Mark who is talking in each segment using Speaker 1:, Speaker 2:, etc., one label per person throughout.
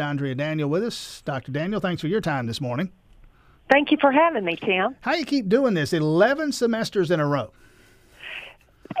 Speaker 1: Andrea Daniel with us. Dr. Daniel, thanks for your time this morning.
Speaker 2: Thank you for having me, Tim.
Speaker 1: How you keep doing this? 11 semesters in a row.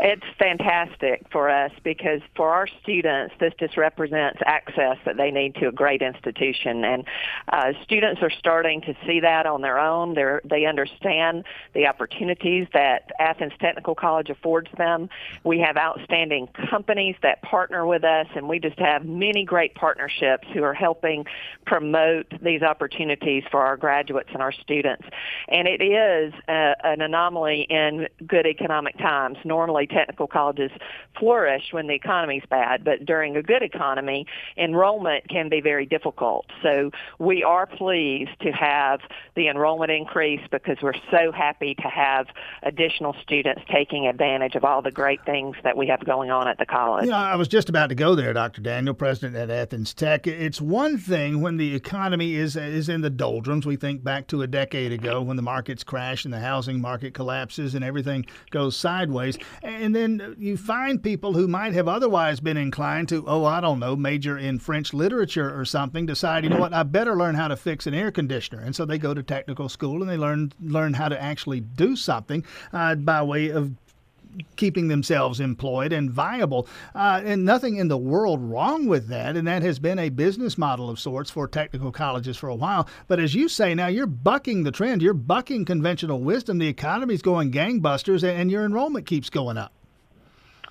Speaker 2: It's fantastic for us because for our students, this just represents access that they need to a great institution, and uh, students are starting to see that on their own. They they understand the opportunities that Athens Technical College affords them. We have outstanding companies that partner with us, and we just have many great partnerships who are helping promote these opportunities for our graduates and our students. And it is a, an anomaly in good economic times. Normally technical colleges flourish when the economy's bad, but during a good economy, enrollment can be very difficult. So we are pleased to have the enrollment increase because we're so happy to have additional students taking advantage of all the great things that we have going on at the college.
Speaker 1: You know, I was just about to go there, Dr. Daniel, president at Athens Tech. It's one thing when the economy is is in the doldrums. We think back to a decade ago when the markets crash and the housing market collapses and everything goes sideways and then you find people who might have otherwise been inclined to, oh, I don't know, major in French literature or something, decide, you know what, I better learn how to fix an air conditioner, and so they go to technical school and they learn learn how to actually do something uh, by way of keeping themselves employed and viable. Uh, and nothing in the world wrong with that. And that has been a business model of sorts for technical colleges for a while. But as you say now, you're bucking the trend. You're bucking conventional wisdom. The economy's going gangbusters, and your enrollment keeps going up.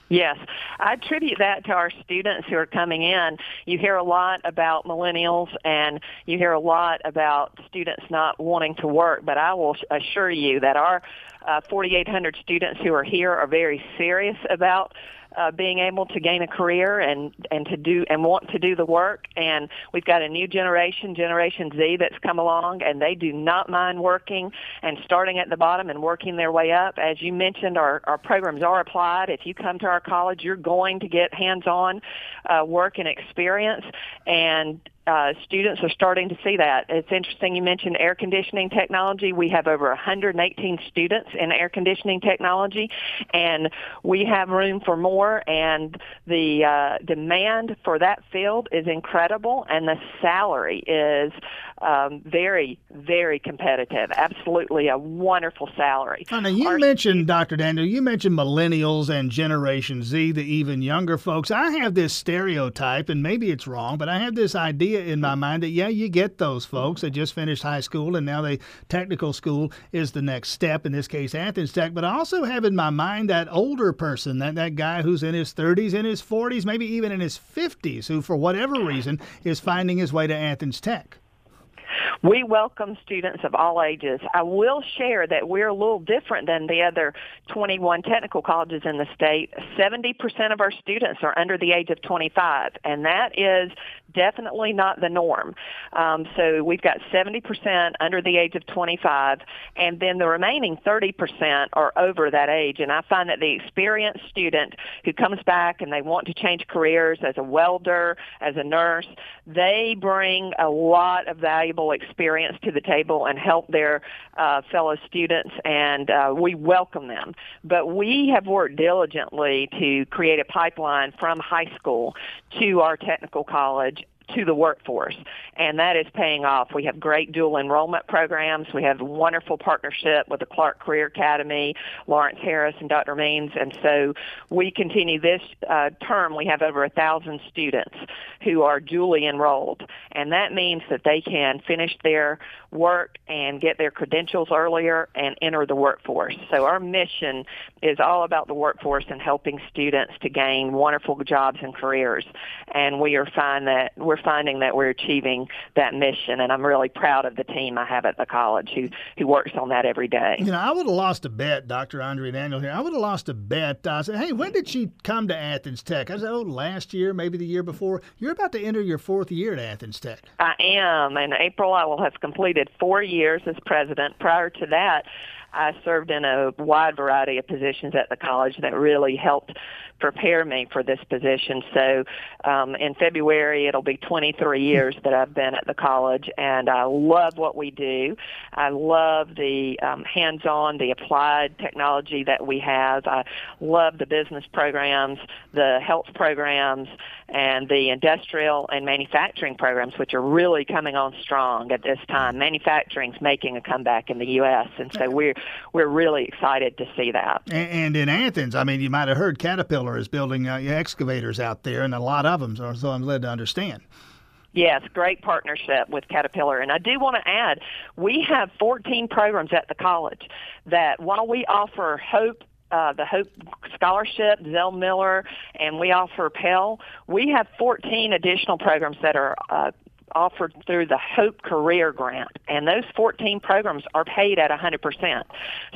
Speaker 2: Yes, I attribute that to our students who are coming in. You hear a lot about millennials and you hear a lot about students not wanting to work, but I will assure you that our uh, 4,800 students who are here are very serious about uh, being able to gain a career and and to do and want to do the work. And we've got a new generation, Generation Z, that's come along, and they do not mind working and starting at the bottom and working their way up. As you mentioned, our our programs are applied. If you come to our college, you're going to get hands-on uh, work and experience, and uh, students are starting to see that. It's interesting you mentioned air conditioning technology. We have over 118 students in air conditioning technology, and we have room for more. And the uh, demand for that field is incredible, and the salary is um, very, very competitive. Absolutely a wonderful salary.
Speaker 1: Now, you Our mentioned, Dr. Daniel, you mentioned millennials and Generation Z, the even younger folks. I have this stereotype, and maybe it's wrong, but I have this idea in my mind that, yeah, you get those folks that just finished high school and now they technical school is the next step, in this case, Athens Tech. But I also have in my mind that older person, that, that guy who's in his 30s, in his 40s, maybe even in his 50s, who, for whatever reason, is finding his way to Athens Tech.
Speaker 2: We welcome students of all ages. I will share that we're a little different than the other 21 technical colleges in the state. 70% of our students are under the age of 25, and that is definitely not the norm. Um, so we've got 70% under the age of 25, and then the remaining 30% are over that age. And I find that the experienced student who comes back and they want to change careers as a welder, as a nurse, they bring a lot of valuable experience to the table and help their uh, fellow students, and uh, we welcome them. But we have worked diligently to create a pipeline from high school to our technical college to the workforce, and that is paying off. We have great dual enrollment programs. We have wonderful partnership with the Clark Career Academy, Lawrence Harris, and Dr. Means, and so we continue this uh, term. We have over a thousand students who are dually enrolled, and that means that they can finish their work and get their credentials earlier and enter the workforce. So our mission is all about the workforce and helping students to gain wonderful jobs and careers, and we are find that we're finding that we're achieving that mission, and I'm really proud of the team I have at the college who who works on that every day.
Speaker 1: You know, I would have lost a bet, Dr. Andrea Daniel here. I would have lost a bet. I said, "Hey, when did she come to Athens Tech?" I said, "Oh, last year, maybe the year before." You're about to enter your fourth year at Athens Tech.
Speaker 2: I am. In April, I will have completed four years as president. Prior to that, I served in a wide variety of positions at the college that really helped prepare me for this position. So um, in February, it'll be 23 years that I've been at the college, and I love what we do. I love the um, hands-on, the applied technology that we have. I love the business programs, the health programs, and the industrial and manufacturing programs, which are really coming on strong at this time. Manufacturing's making a comeback in the U.S., and so we're we're really excited to see that.
Speaker 1: And, and in Athens, I mean, you might have heard Caterpillar is building uh, excavators out there, and a lot of them. So, so I'm led to understand.
Speaker 2: Yes, great partnership with Caterpillar. And I do want to add, we have 14 programs at the college that while we offer Hope uh, the Hope Scholarship, Zell Miller, and we offer Pell. We have 14 additional programs that are uh, offered through the Hope Career Grant, and those 14 programs are paid at 100%.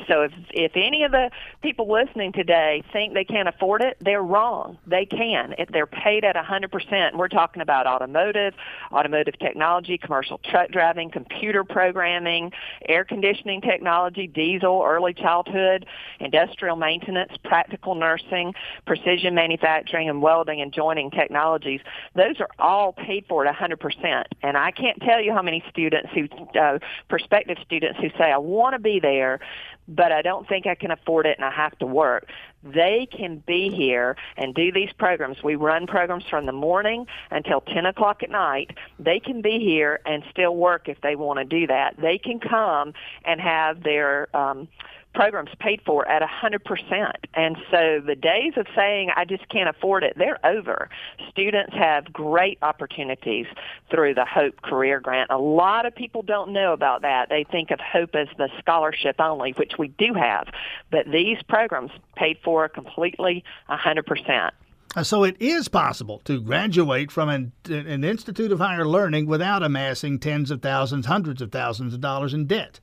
Speaker 2: So if if any of the people listening today think they can't afford it, they're wrong. They can. If they're paid at 100%, we're talking about automotive, automotive technology, commercial truck driving, computer programming, air conditioning technology, diesel, early childhood, industrial maintenance, practical nursing, precision manufacturing, and welding and joining technologies. Those are all paid for at 100%. And I can't tell you how many students who, uh, prospective students who say, I want to be there, but I don't think I can afford it and I have to work. They can be here and do these programs. We run programs from the morning until 10 o'clock at night. They can be here and still work if they want to do that. They can come and have their um, programs paid for at a 100%. And so the days of saying, I just can't afford it, they're over. Students have great opportunities through the HOPE Career Grant. A lot of people don't know about that. They think of HOPE as the scholarship only, which we do have. But these programs paid for completely 100%.
Speaker 1: Uh, so it is possible to graduate from an, an institute of higher learning without amassing tens of thousands, hundreds of thousands of dollars in debt.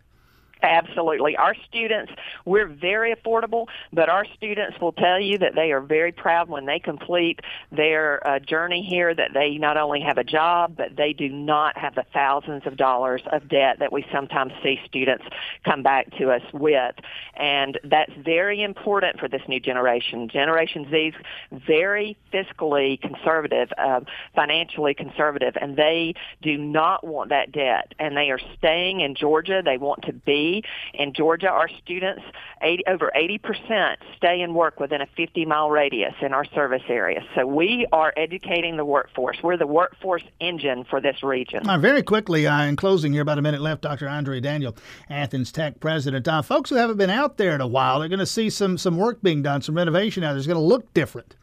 Speaker 2: Absolutely. Our students, we're very affordable, but our students will tell you that they are very proud when they complete their uh, journey here that they not only have a job, but they do not have the thousands of dollars of debt that we sometimes see students come back to us with. And that's very important for this new generation. Generation Z is very fiscally conservative, uh, financially conservative, and they do not want that debt. And they are staying in Georgia. They want to be in Georgia, our students, 80, over 80% stay and work within a 50-mile radius in our service area. So we are educating the workforce. We're the workforce engine for this region.
Speaker 1: Uh, very quickly, uh, in closing here, about a minute left, Dr. Andrea Daniel, Athens Tech president. Uh, folks who haven't been out there in a while, they're going to see some, some work being done, some renovation out there. It's going to look different.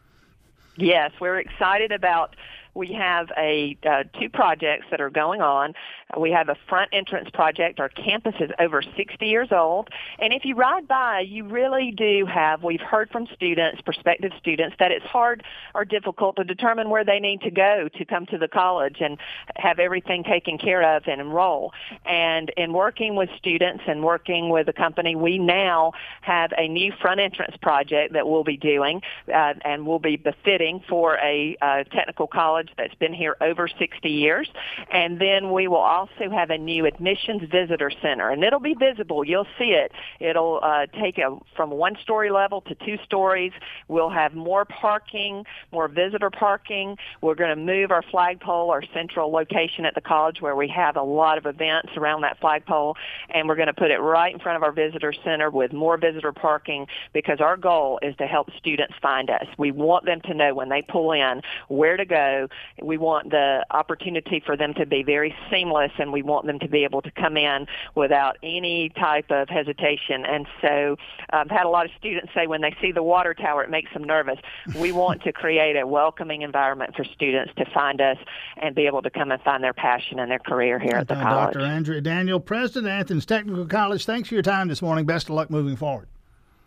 Speaker 2: Yes, we're excited about we have a uh, two projects that are going on. We have a front entrance project. Our campus is over 60 years old, and if you ride by, you really do have. We've heard from students, prospective students, that it's hard or difficult to determine where they need to go to come to the college and have everything taken care of and enroll. And in working with students and working with a company, we now have a new front entrance project that we'll be doing, uh, and will be befitting for a uh, technical college that's been here over 60 years. And then we will also have a new admissions visitor center, and it'll be visible. You'll see it. It'll uh, take a from one story level to two stories. We'll have more parking, more visitor parking. We're going to move our flagpole, our central location at the college where we have a lot of events around that flagpole, and we're going to put it right in front of our visitor center with more visitor parking because our goal is to help students find us. We want them to know when they pull in where to go we want the opportunity for them to be very seamless and we want them to be able to come in without any type of hesitation. And so I've had a lot of students say when they see the water tower, it makes them nervous. We want to create a welcoming environment for students to find us and be able to come and find their passion and their career here at the college.
Speaker 1: Dr. Andrea Daniel, President of Athens Technical College, thanks for your time this morning. Best of luck moving forward.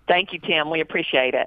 Speaker 2: Thank you, Tim. We appreciate it.